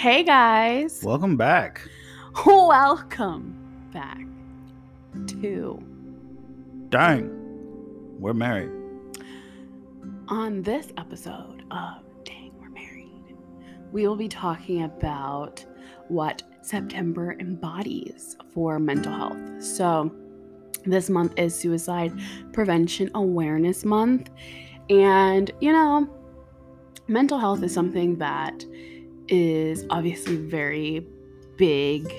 Hey guys. Welcome back. Welcome back to Dang, we're married. on this episode of Dang We're Married. We will be talking about what September embodies for mental health. So, this month is Suicide Prevention Awareness Month. And, you know, mental health is something that is obviously very big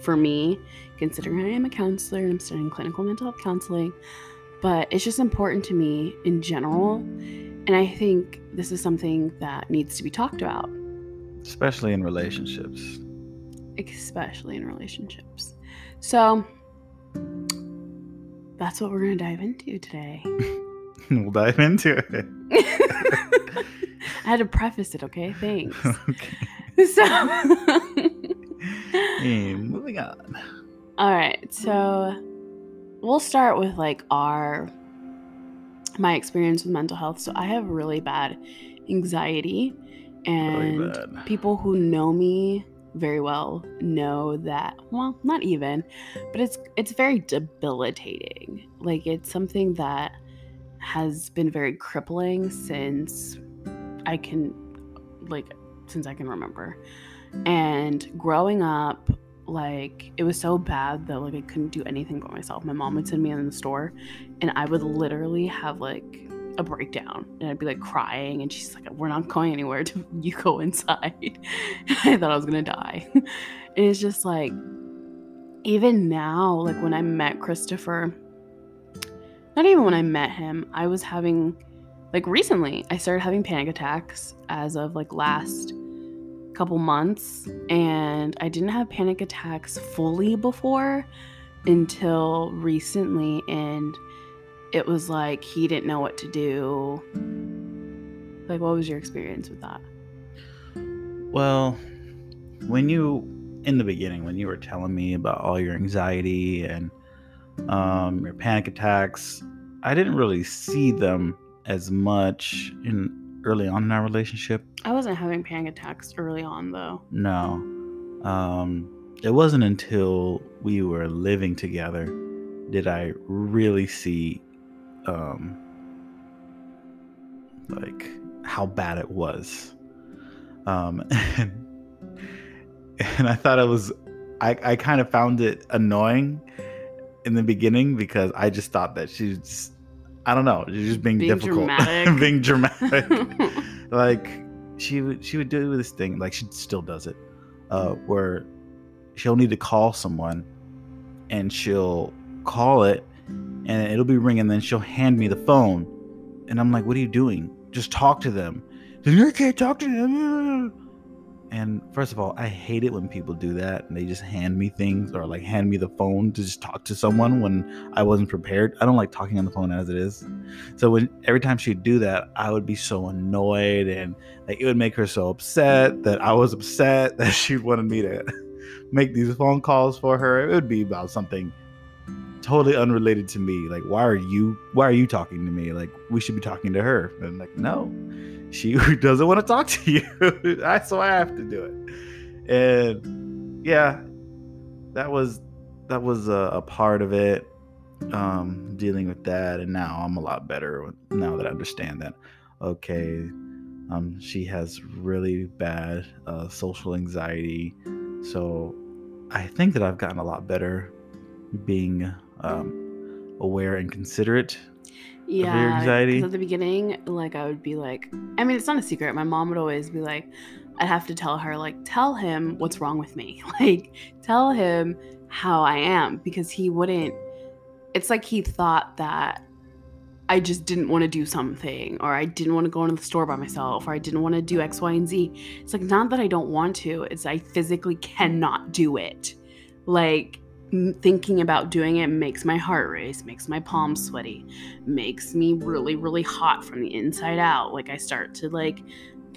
for me, considering I am a counselor and I'm studying clinical mental health counseling. But it's just important to me in general. And I think this is something that needs to be talked about, Especially in relationships. especially in relationships. So that's what we're going to dive into today. we'll dive into it. I had to preface it, okay? Thanks. okay. So, Hey, moving on. all right. So, we'll start with like our my experience with mental health. So, I have really bad anxiety, and Really bad. people who know me very well know that well not even but it's it's very debilitating like it's something that has been very crippling since i can like since i can remember. And growing up like it was so bad that like i couldn't do anything by myself. My mom would send me in the store and i would literally have like a breakdown and I'd be like crying and she's like we're not going anywhere. To you go inside. I thought I was gonna die. And it's just like even now like when I met Christopher not even when I met him I was having like recently I started having panic attacks as of like last couple months and I didn't have panic attacks fully before until recently and it was like he didn't know what to do. Like, what was your experience with that? Well, when you, in the beginning, when you were telling me about all your anxiety and um, your panic attacks, I didn't really see them as much in early on in our relationship. I wasn't having panic attacks early on, though. No. Um, it wasn't until we were living together did I really see um like how bad it was. Um and, and I thought it was I, I kind of found it annoying in the beginning because I just thought that she's, I don't know, she's just being, Being difficult. dramatic. being dramatic. Like she would she would do this thing like she still does it uh where she'll need to call someone and she'll call it and it'll be ringing and then she'll hand me the phone. And i'm like what are you doing? Just talk to them. I can't talk to them and first of all i hate it when people do that and they just hand me things or like hand me the phone to just talk to someone when i wasn't prepared i don't like talking on the phone as it is so when every time she'd do that, I would be so annoyed and like it would make her so upset that I was upset that she wanted me to make these phone calls for her. It would be about something totally unrelated to me. Like, why are you why are you talking to me? Like we should be talking to her. And like, no, she doesn't want to talk to you. I so I have to do it. And yeah, that was that was a, a part of it um dealing with that and now i'm a lot better now that i understand that okay um she has really bad uh social anxiety so i think that i've gotten a lot better being um aware and considerate yeah. 'cause anxiety? At the beginning, like, I would be like, I mean, it's not a secret. My mom would always be like, I'd have to tell her, like, tell him what's wrong with me. Like, tell him how I am because he wouldn't. It's like he thought that I just didn't want to do something or I didn't want to go into the store by myself or I didn't want to do X, Y, and Z. It's like not that I don't want to, it's I physically cannot do it. Like thinking about doing it makes my heart race, makes my palms sweaty, makes me really, really hot from the inside out. Like I start to like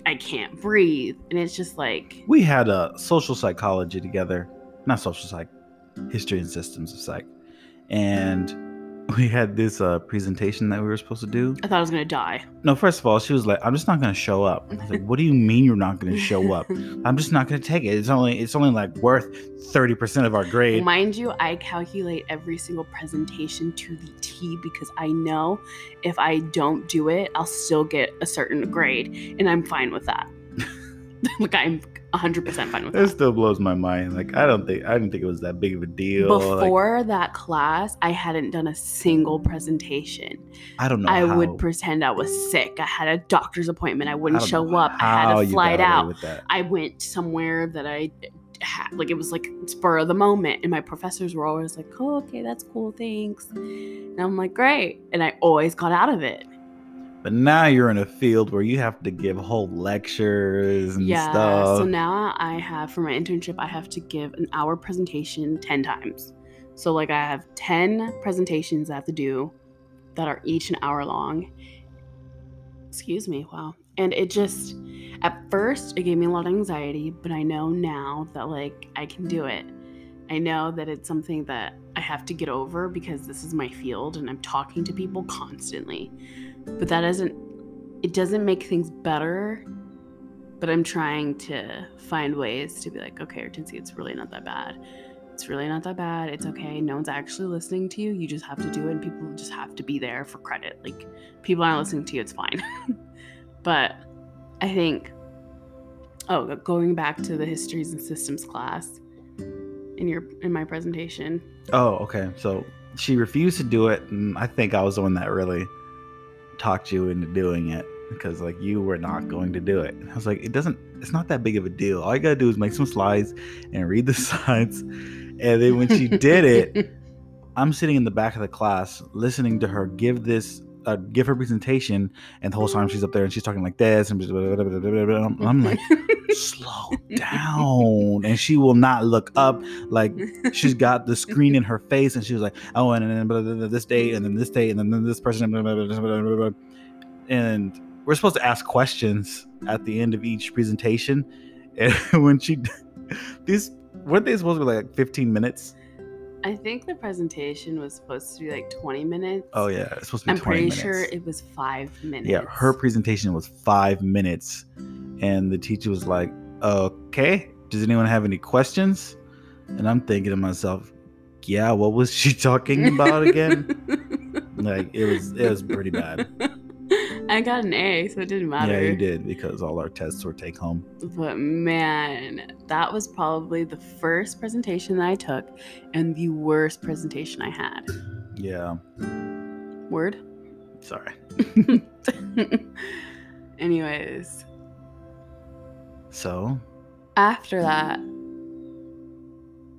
I can't breathe. And it's just like we had a social psychology together not social psych history and systems of psych and we had this uh, presentation that we were supposed to do. I thought I was gonna die. No, first of all, she was like, "I'm just not gonna show up." I was like, "What do you mean you're not gonna show up?" I'm just not gonna take it. It's only it's only like worth thirty percent of our grade. Mind you, I calculate every single presentation to the T because I know if I don't do it, I'll still get a certain grade, and I'm fine with that. like I'm 100% fine with It that. still blows my mind. Like I don't think I didn't think it was that big of a deal. Like, Before that class, I hadn't done a single presentation. I don't know. I how, would pretend I was sick. I had a doctor's appointment. I I wouldn't don't show up. I had how to you fly got out. I went somewhere that I had, like, it was like spur of the moment. And my professors were always like, oh, okay, that's cool. Thanks. And I'm like, great. And I always got out of it. But now you're in a field where you have to give whole lectures and yeah. stuff. So now I have, for my internship, I have to give an hour presentation 10 times. So, like, I have 10 presentations I have to do that are each an hour long. Excuse me. Wow. And it just, at first, it gave me a lot of anxiety, but I know now that, like, I can do it. I know that it's something that I have to get over because this is my field and I'm talking to people constantly. But that doesn't, it doesn't make things better. But I'm trying to find ways to be like, okay, Hortensia, it's really not that bad. It's really not that bad. It's okay. No one's actually listening to you. You just have to do it, and people just have to be there for credit. Like, people aren't listening to you, it's fine. but I think, oh, going back to the histories and systems class in your in my presentation. Oh, okay. So she refused to do it, and I think I was the one that really talked you into doing it because like you were not going to do it. I was like, it doesn't. It's not that big of a deal. All you gotta do is make some slides and read the slides, and then when she did it, I'm sitting in the back of the class listening to her give this. Uh, give her presentation, and the whole time she's up there and she's talking like this, and blah, blah, blah. I'm like, slow down, and she will not look up. Like she's got the screen in her face and she was like, oh, and then this day, and then this day, and then this person, and we're supposed to ask questions at the end of each presentation. And when she, these weren't they supposed to be like 15 minutes? I think the presentation was supposed to be like 20 minutes. Oh yeah, it's supposed to be I'm 20 pretty minutes. sure it was five minutes. yeah, her presentation was five minutes, and the teacher was like, "Okay, does anyone have any questions?" And I'm thinking to myself, "Yeah, what was she talking about again?" like it was, it was pretty bad. I got an A, so it didn't matter. Yeah, you did because all our tests were take home. But man, that was probably the first presentation that I took and the worst presentation I had. Yeah, Word? sorry. Anyways, So after that,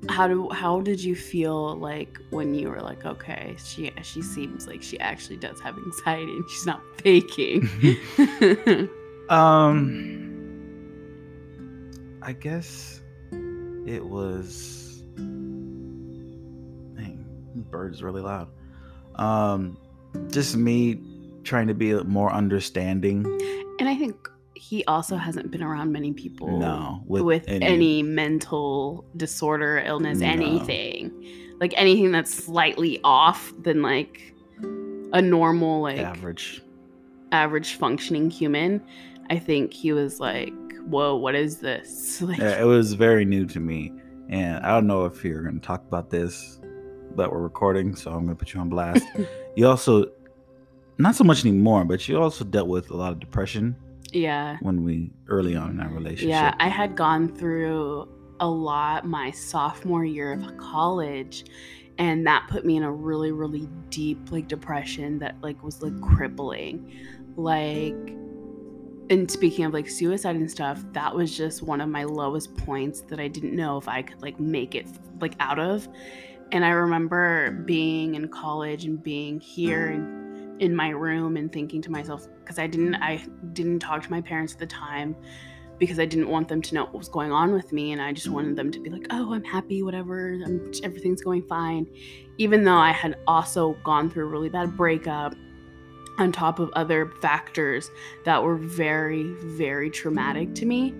how do how did you feel like when you were like, okay, she she seems like she actually does have anxiety and she's not faking. Um, I guess it was. Dang, bird's really loud. Um, just me trying to be more understanding. and I think he also hasn't been around many people No, with, with, any, mental disorder, illness, No. anything. Like anything that's slightly off than like a normal, like average. average functioning human. I think he was like, Whoa, what is this? Like Yeah, it was very new to me, and I don't know if you're going to talk about this, but we're recording, so I'm going to put you on blast. you also, not so much anymore, but you also dealt with a lot of depression Yeah. when we early on in our relationship. Yeah, I had gone through a lot my sophomore year of college and that put me in a really really deep like depression that like was like crippling. Like and speaking of like suicide and stuff, that was just one of my lowest points that I didn't know if I could like make it like out of. And I remember being in college and being here and in my room and thinking to myself because I didn't I didn't talk to my parents at the time because I didn't want them to know what was going on with me and I just wanted them to be like, "Oh, I'm happy, whatever. I'm, everything's going fine." Even though I had also gone through a really bad breakup on top of other factors that were very very traumatic to me.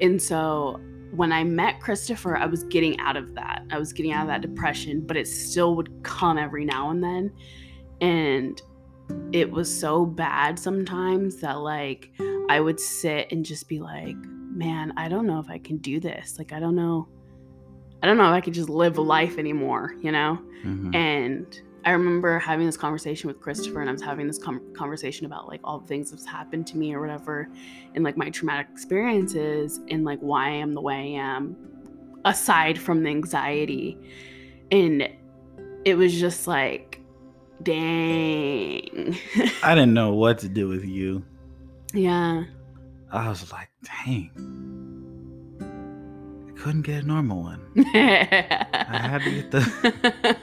And so when I met Christopher, I was getting out of that. I was getting out of that depression, but it still would come every now and then. And it was so bad sometimes that like I would sit and just be like, man, I don't know if I can do this. Like, I don't know. I don't know if I could just live life anymore, you know? Mhm. And I remember having this conversation with Christopher, and I was having this com- conversation about like all the things that's happened to me or whatever, and like my traumatic experiences, and like why I am the way I am, aside from the anxiety. And it was just like, dang. I didn't know what to do with you. yeah. I was like, dang. I couldn't get a normal one. I had to get the-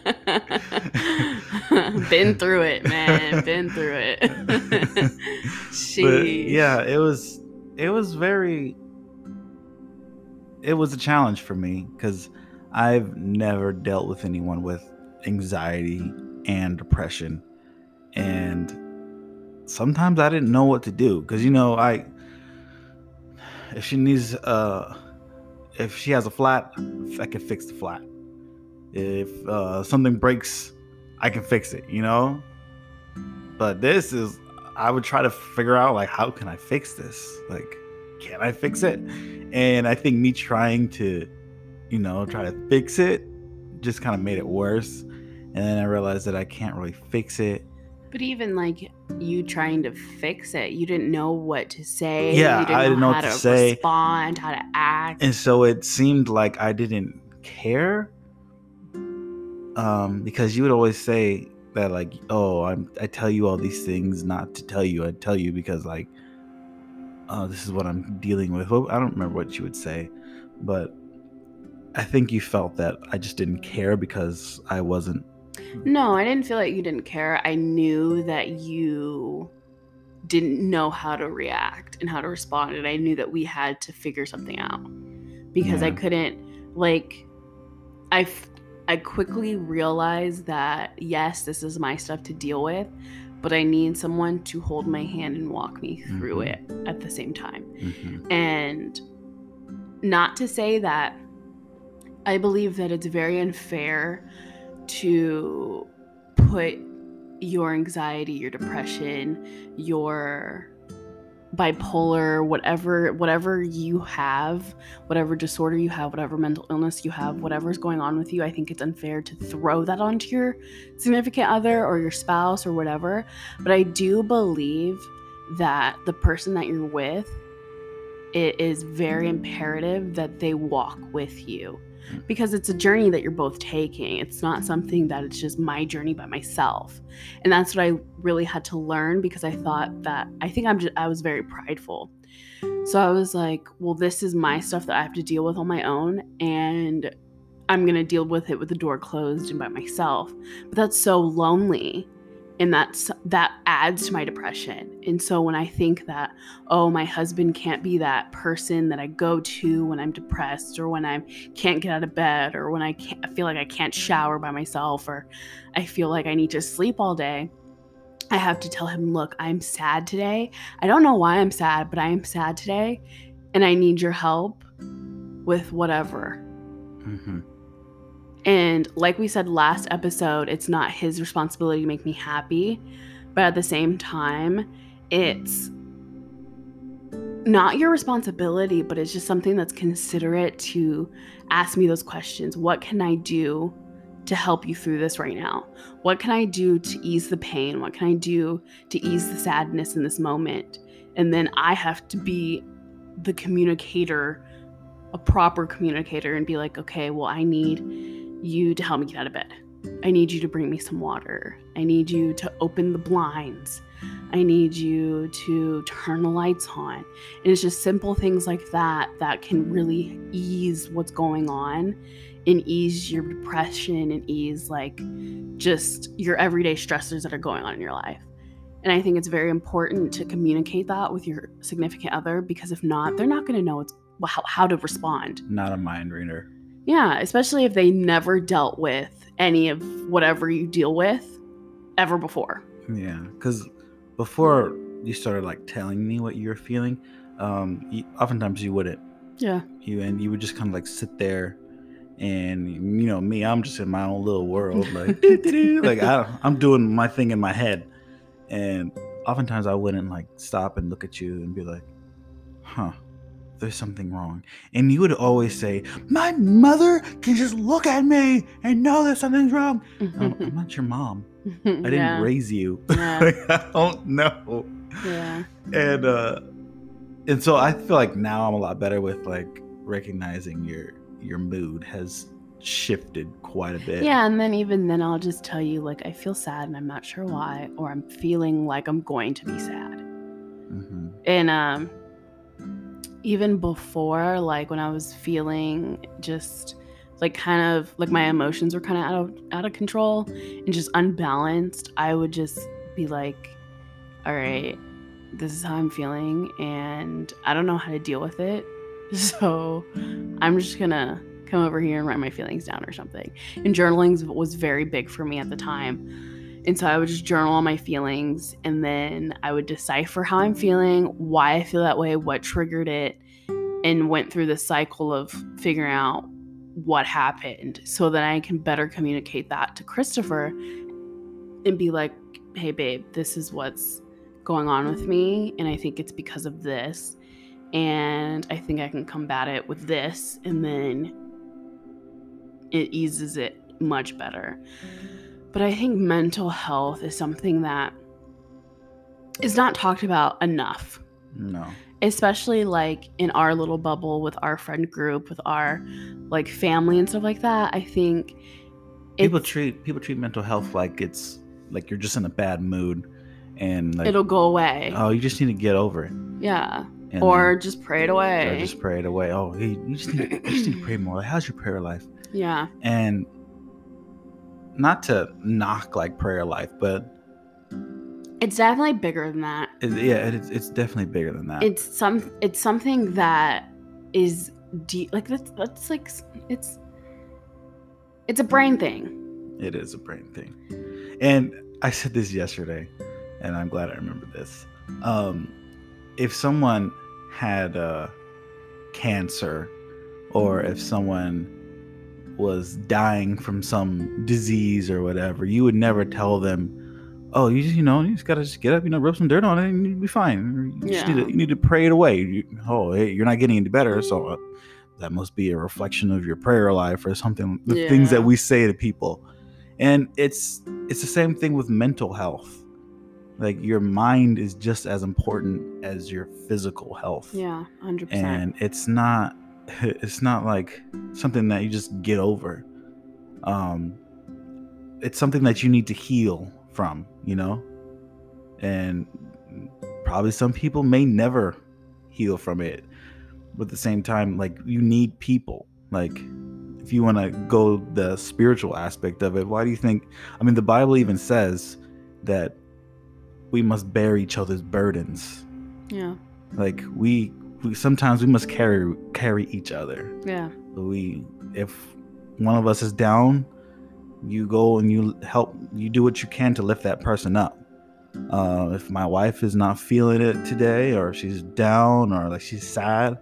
Been through it, man. Been through it. but yeah, it was it was very it was a challenge for me because I've never dealt with anyone with anxiety and depression. And sometimes I didn't know what to do because you know, I if she needs uh if she has a flat, I can fix the flat. If uh, something breaks, I can fix it, you know? But this is I would try to figure out like how can I fix this? Like can I fix it? And I think me trying to, you know, try to fix it just kind of made it worse. And then I realized that I can't really fix it. But even like you trying to fix it, you didn't know what to say. Yeah, you didn't I didn't know how what to say. respond, how to act. And so it seemed like I didn't care. Um, because you would always say that like, oh, I'm I tell you all these things not to tell you. I tell you because like oh, this is what I'm dealing with. Well, I don't remember what you would say, but I think you felt that I just didn't care because I wasn't No, I didn't feel like you didn't care. I knew that you didn't know how to react and how to respond. And I knew that we had to figure something out because I couldn't, like, I, f- I quickly realized that, yes, this is my stuff to deal with, but I need someone to hold my hand and walk me through Mhm. it at the same time. Mhm. And not to say that I believe that it's very unfair to put your anxiety, your depression, your bipolar, whatever whatever you have, whatever disorder you have, whatever mental illness you have, whatever's going on with you, I think it's unfair to throw that onto your significant other or your spouse or whatever. But I do believe that the person that you're with it is very imperative that they walk with you because it's a journey that you're both taking. It's not something that it's just my journey by myself. And that's what I really had to learn because I thought that I think I'm just I was very prideful. So I was like, well this is my stuff that I have to deal with on my own and I'm going to deal with it with the door closed and by myself. But that's so lonely and that's that adds to my depression. And so when I think that oh, my husband can't be that person that I go to when I'm depressed or when I can't get out of bed or when I can't I feel like I can't shower by myself or I feel like I need to sleep all day. I have to tell him, "Look, I'm sad today. I don't know why I'm sad, but I am sad today and I need your help with whatever." Mhm. And like we said last episode, it's not his responsibility to make me happy, but at the same time, it's not your responsibility, but it's just something that's considerate to ask me those questions. What can I do to help you through this right now? What can I do to ease the pain? What can I do to ease the sadness in this moment? And then I have to be the communicator, a proper communicator, and be like, okay, well, I need you to help me get out of bed. I need you to bring me some water. I need you to open the blinds. I need you to turn the lights on. And it's just simple things like that that can really ease what's going on and ease your depression and ease like just your everyday stressors that are going on in your life. And I think it's very important to communicate that with your significant other because if not, they're not going to know how, how to respond. Not a mind reader. Yeah, especially if they never dealt with any of whatever you deal with ever before. Yeah, because before you started like telling me what you were feeling, um, you, oftentimes you wouldn't. Yeah. You and you would just kind of like sit there and you know me, I'm just in my own little world, like like I, I'm doing my thing in my head, and oftentimes I wouldn't like stop and look at you and be like, "Huh." There's something wrong. And you would always say, My mother can just look at me and know that something's wrong. I'm, I'm not your mom. I didn't yeah. raise you. Yeah. Like, I don't know. yeah. And uh and so I feel like now I'm a lot better with like recognizing your your mood has shifted quite a bit. Yeah, and then even then I'll just tell you like I feel sad and I'm not sure why or I'm feeling like I'm going to be sad. hmm And um even before like when I was feeling just like kind of like my emotions were kind of out of out of control and just unbalanced, I would just be like all right, this is how I'm feeling and I don't know how to deal with it. So I'm just to come over here and write my feelings down or something. And journaling was very big for me at the time. And so I would just journal all my feelings and then I would decipher how I'm feeling, why I feel that way, what triggered it, and went through the cycle of figuring out what happened so that I can better communicate that to Christopher and be like, hey, babe, this is what's going on with me. And I think it's because of this. And I think I can combat it with this. And then it eases it much better. But I think mental health is something that is not talked about enough, No. especially like in our little bubble with our friend group, with our like family and stuff like that. I think People treat people treat mental health like it's like you're just in a bad mood and like it'll go away. oh you just need to get over it. yeah. And Or just pray it away. or just pray it away. Oh, hey, you just need, you just need to pray more. Like, how's your prayer life? yeah. And not to knock like prayer life, but It's definitely bigger than that. it, yeah, it's it's definitely bigger than that. It's some it's something that is deep like that's that's like it's it's a brain thing. It is a brain thing. And I said this yesterday, and I'm glad I remember this. Um, if someone had uh, cancer, or if someone was dying from some disease or whatever, you would never tell them, "Oh, you just, you know, you just gotta just get up, you know, rub some dirt on it, and you'll be fine." You just need to, you need to pray it away. You, oh, hey, you're not getting any better, so uh, that must be a reflection of your prayer life or something. The things that we say to people and it's it's the same thing with mental health like your mind is just as important as your physical health Yeah, 100%. and it's not it's not like something that you just get over. Um it's something that you need to heal from you know? And probably some people may never heal from it. But at the same time like you need people. Like if you want to go the spiritual aspect of it why do you think i mean the bible even says that we must bear each other's burdens. Yeah. like we, we sometimes we must carry carry each other Yeah. we if one of us is down you go and you help you do what you can to lift that person up uh, if my wife is not feeling it today or she's down or like she's sad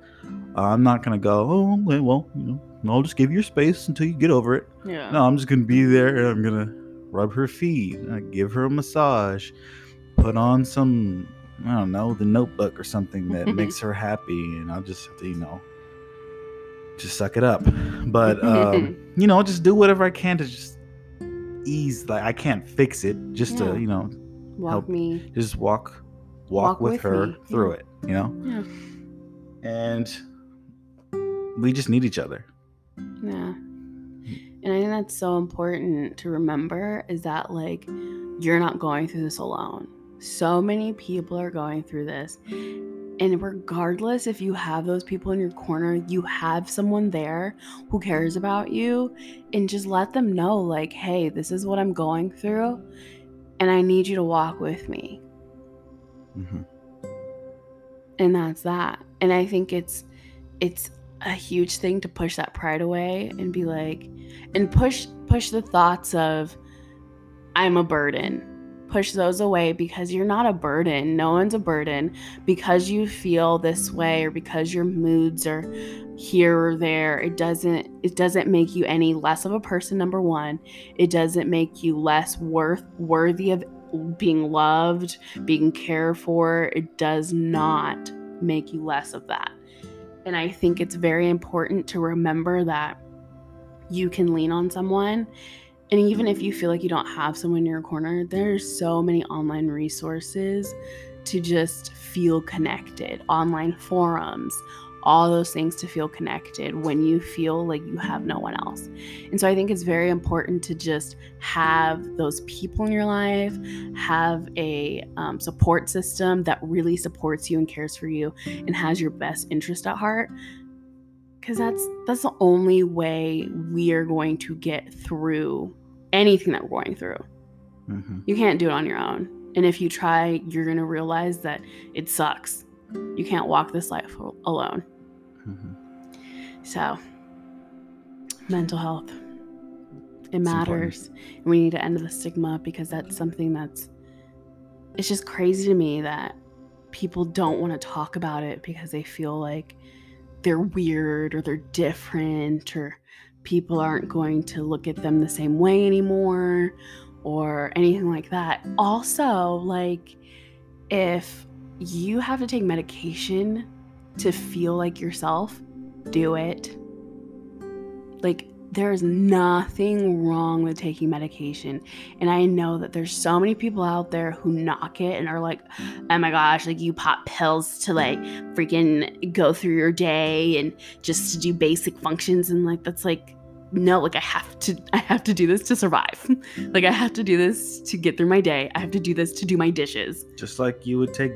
i'm not gonna go oh well, well you know i'll just give you your space until you get over it Yeah. no i'm just gonna be there and i'm gonna rub her feet uh, give her a massage put on some i don't know the notebook or something that makes her happy and i'll just have to you know just suck it up but um you know just do whatever i can to just ease like i can't fix it just Yeah. to you know Walk help- me. just walk walk, Walk with, with her me, through yeah. it you know Yeah. and we just need each other Yeah. And I think that's so important to remember is that like you're not going through this alone. So many people are going through this. And regardless if you have those people in your corner, you have someone there who cares about you and just let them know like, "Hey, this is what I'm going through and I need you to walk with me." hmm and that's that and i think it's it's a huge thing to push that pride away and be like and push push the thoughts of i'm a burden push those away because you're not a burden. No one's a burden. Because you feel this way or because your moods are here or there, it doesn't it doesn't make you any less of a person number 1. It doesn't make you less worth worthy of being loved, being cared for. It does not make you less of that. And I think it's very important to remember that you can lean on someone and even if you feel like you don't have someone in your corner, there's so many online resources to just feel connected, online forums, all those things to feel connected when you feel like you have no one else. And so I think it's very important to just have those people in your life, have a um, support system that really supports you and cares for you and has your best interest at heart because that's that's the only way we are going to get through anything that we're going through. Mm-hmm. You can't do it on your own. And if you try, you're going to realize that it sucks. You can't walk this life alone. Mm-hmm. So, mental health. It matters. And we need to end the stigma because that's something that's, it's just crazy to me that people don't want to talk about it because they feel like they're weird or they're different or people aren't going to look at them the same way anymore or anything like that. Also, like if you have to take medication to feel like yourself, do it. Like there's nothing wrong with taking medication. And I know that there's so many people out there who knock it and are like, oh my gosh, like you pop pills to like freaking go through your day and just to do basic functions. And like, that's like, no, like I have to, I have to do this to survive. like I have to do this to get through my day. I have to do this to do my dishes. Just like you would take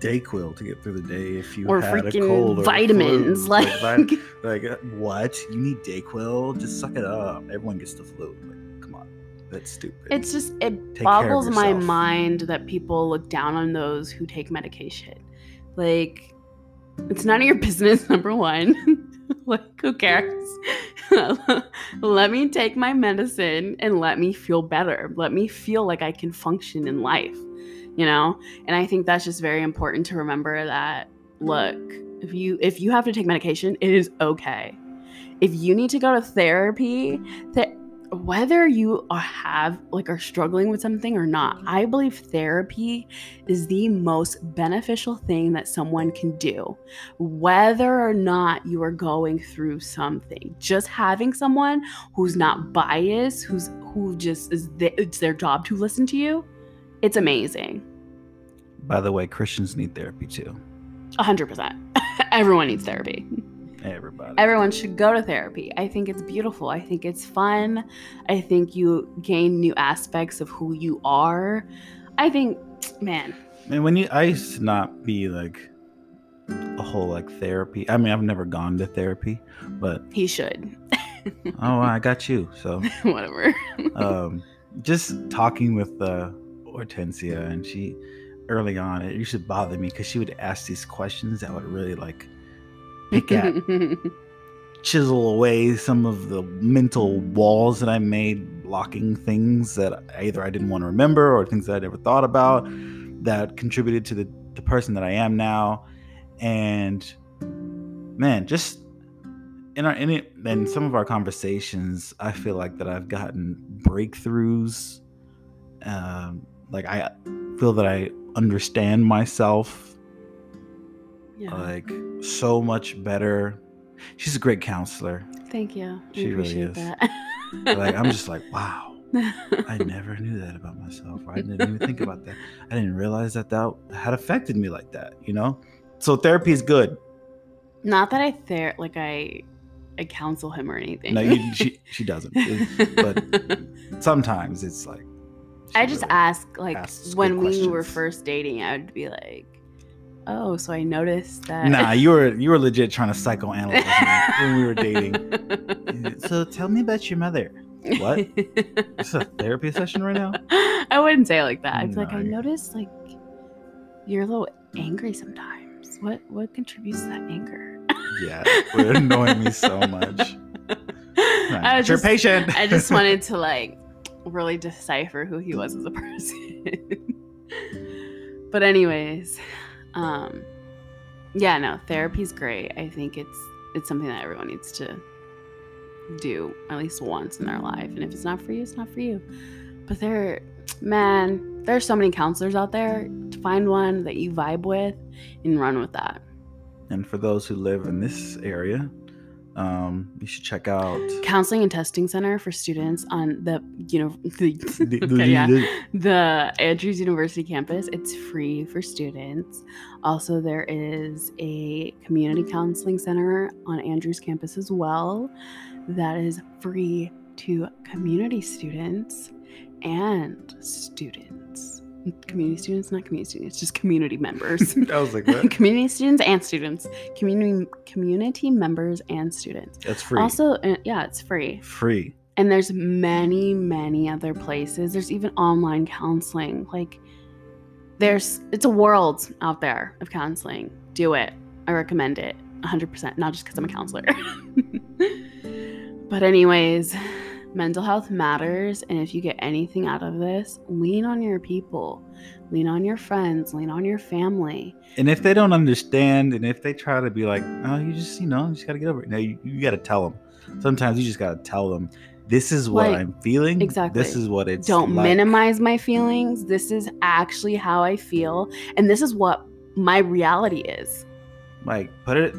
Dayquil to get through the day if you or had freaking a cold or vitamins. flu. Like, like, like uh, what? You need Dayquil? Just suck it up. Everyone gets the flu. Like, come on, that's stupid. it's just it Take boggles my mind that people look down on those who take medication. Like, it's none of your business. Number one, like who cares? let me take my medicine and let me feel better. Let me feel like I can function in life you know? And i think that's just very important to remember that look if you if you have to take medication it is okay. If you need to go to therapy that whether you are have like are struggling with something or not i believe therapy is the most beneficial thing that someone can do. Whether or not you are going through something just having someone who's not biased who's who just is th- it's their job to listen to you it's amazing. By the way, Christians need therapy too. 100% everyone needs therapy. Everybody. everyone should go to therapy. I think it's beautiful. I think it's fun. I think you gain new aspects of who you are. I think man. And when you, I used to not be like a whole like therapy. I mean, I've never gone to therapy, but he should. Oh, I got you. So, whatever. Um, just talking with uh, Hortensia, and she early on, it used to bother me because she would ask these questions that would really like pick at, chisel away some of the mental walls that I made, blocking things that either I didn't want to remember or things that I never thought about that contributed to the, the person that I am now. And man, just in our in it in some of our conversations, I feel like that I've gotten breakthroughs. Um, like I feel that I understand myself yeah. like so much better. She's a great counselor. thank you I she really is. Like I'm just like, wow, I never knew that about myself. I didn't even think about that. I didn't realize that that had affected me like that. You know. So therapy is good. not that i ther like i i counsel him or anything No, you, she she doesn't. but sometimes it's like. I just really- ask like when we were first dating, I would be like, "Oh, so I noticed that." Nah, you were you were legit trying to psychoanalyze me when we were dating. So tell me about your mother. What? This a therapy session right now? I wouldn't say it like that. I'd be like, I noticed like you're a little angry sometimes. What what contributes to that anger? Yeah, would annoy me so much. I You're just, patient. I just wanted to like really decipher who he was as a person. but anyways, um yeah, no, therapy's great. I think it's it's something that everyone needs to do at least once in their life. And if it's not for you, it's not for you. But there man, there's so many counselors out there. To find one that you vibe with and run with that. And for those who live in this area, um, you should check out Counseling and Testing Center for students on the you know the, the, okay, yeah, the Andrews University campus. It's free for students. Also, there is a community counseling center on Andrews campus as well that is free to community students and students. Community students, not community students, just community members. I was like, what? community students and students. Community community members and students. That's free. Also, uh, yeah, it's free. free. And there's many, many other places. There's even online counseling. Like there's it's a world out there of counseling. Do it. I recommend it 100%, not just cuz I'm a counselor. but anyways, mental health matters and if you get anything out of this, lean on your people. Lean on your friends, lean on your family. And if they don't understand, and if they try to be like, oh, you just, you know, you just got to get over it. No, you, you got to tell them. Sometimes you just got to tell them, this is what Like, I'm feeling. exactly. This is what it's don't like. minimize my feelings. This is actually how I feel and this is what my reality is. Like, put it,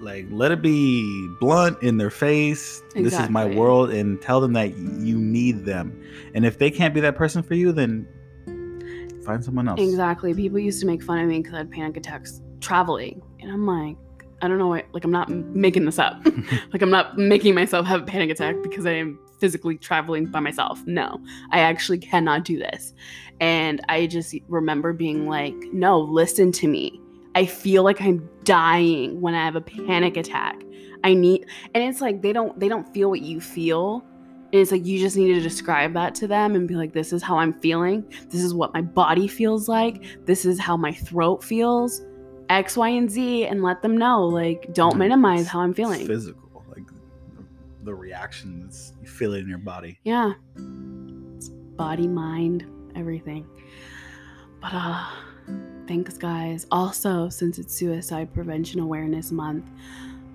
like, let it be blunt in their face. This is my world, and tell them that you need them. And if they can't be that person for you, then find someone else. Exactly. People used to make fun of me because I had panic attacks traveling. And I'm like, I don't know what, like, I'm not making this up. like, I'm not making myself have a panic attack because I am physically traveling by myself. No, I actually cannot do this. And I just remember being like, no, listen to me. I feel like I'm dying when I have a panic attack. I need, and it's like they don't they don't feel what you feel. And it's like you just need to describe that to them and be like, this is how I'm feeling. This is what my body feels like. This is how my throat feels. X, Y, and Z, and let them know. Like, don't minimize how I'm It's feeling. physical, like the, the reactions you feel it in your body. Yeah. It's body, mind, everything. But uh thanks guys. Also, since it's suicide prevention awareness month,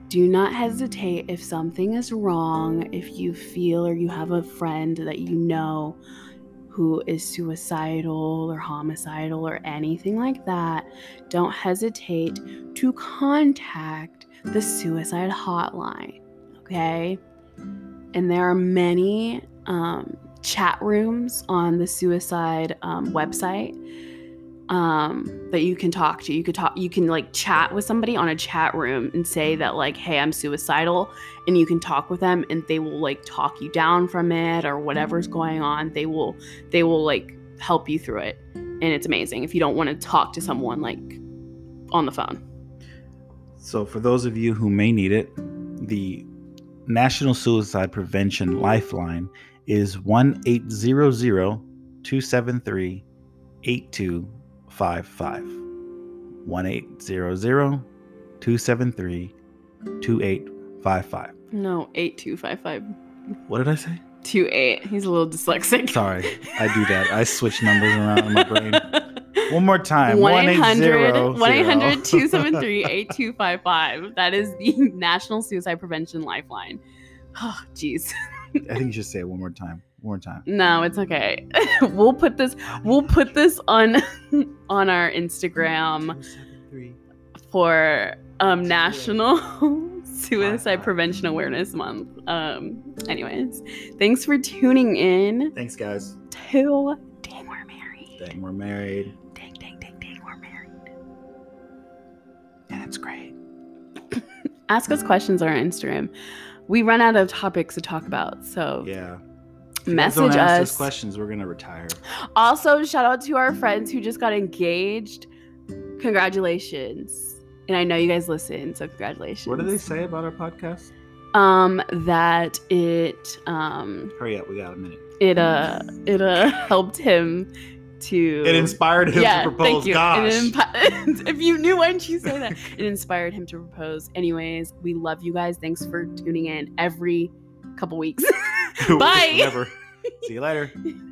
do not hesitate if something is wrong, if you feel or you have a friend that you know who is suicidal or homicidal or anything like that, don't hesitate to contact the suicide hotline. Okay? and there are many um, chat rooms on the suicide um, website um, that you can talk to. You could talk. You can like chat with somebody on a chat room and say that like, "Hey, I'm suicidal," and you can talk with them, and they will like talk you down from it or whatever's going on. They will they will like help you through it, and it's amazing. If you don't want to talk to someone like on the phone, So, for those of you who may need it, the National Suicide Prevention Lifeline is 1 800 273 8255. 1 800 273 2855. no eight two five five What did I say? two eight. He's a little dyslexic. Sorry, I do that. I switch numbers around in my brain. One more time 1 800 1-800 273 8255. That is the National Suicide Prevention Lifeline. Oh, jeez. I think you should say it one more time. More time. No, it's okay. we'll put this we'll put this on on our Instagram for um National Suicide. Prevention Awareness Month. Um anyways, thanks for tuning in Thanks, guys. to Dang We're Married. Dang, we're married. Dang, dang, dang, dang, we're married. And it's great. ask us questions on our Instagram. We run out of topics to talk about, so Yeah. You message don't ask us us. questions, we're gonna retire. Also, shout out to our friends who just got engaged. Congratulations! And I know you guys listen, so congratulations. What do they say about our podcast? Um, that it um Hurry up, we got a minute. it uh it uh helped him to It inspired him yeah, to propose. Thank you. If you knew when she say that, it inspired him to propose. Anyways, we love you guys. Thanks for tuning in every couple weeks. Bye. See you later.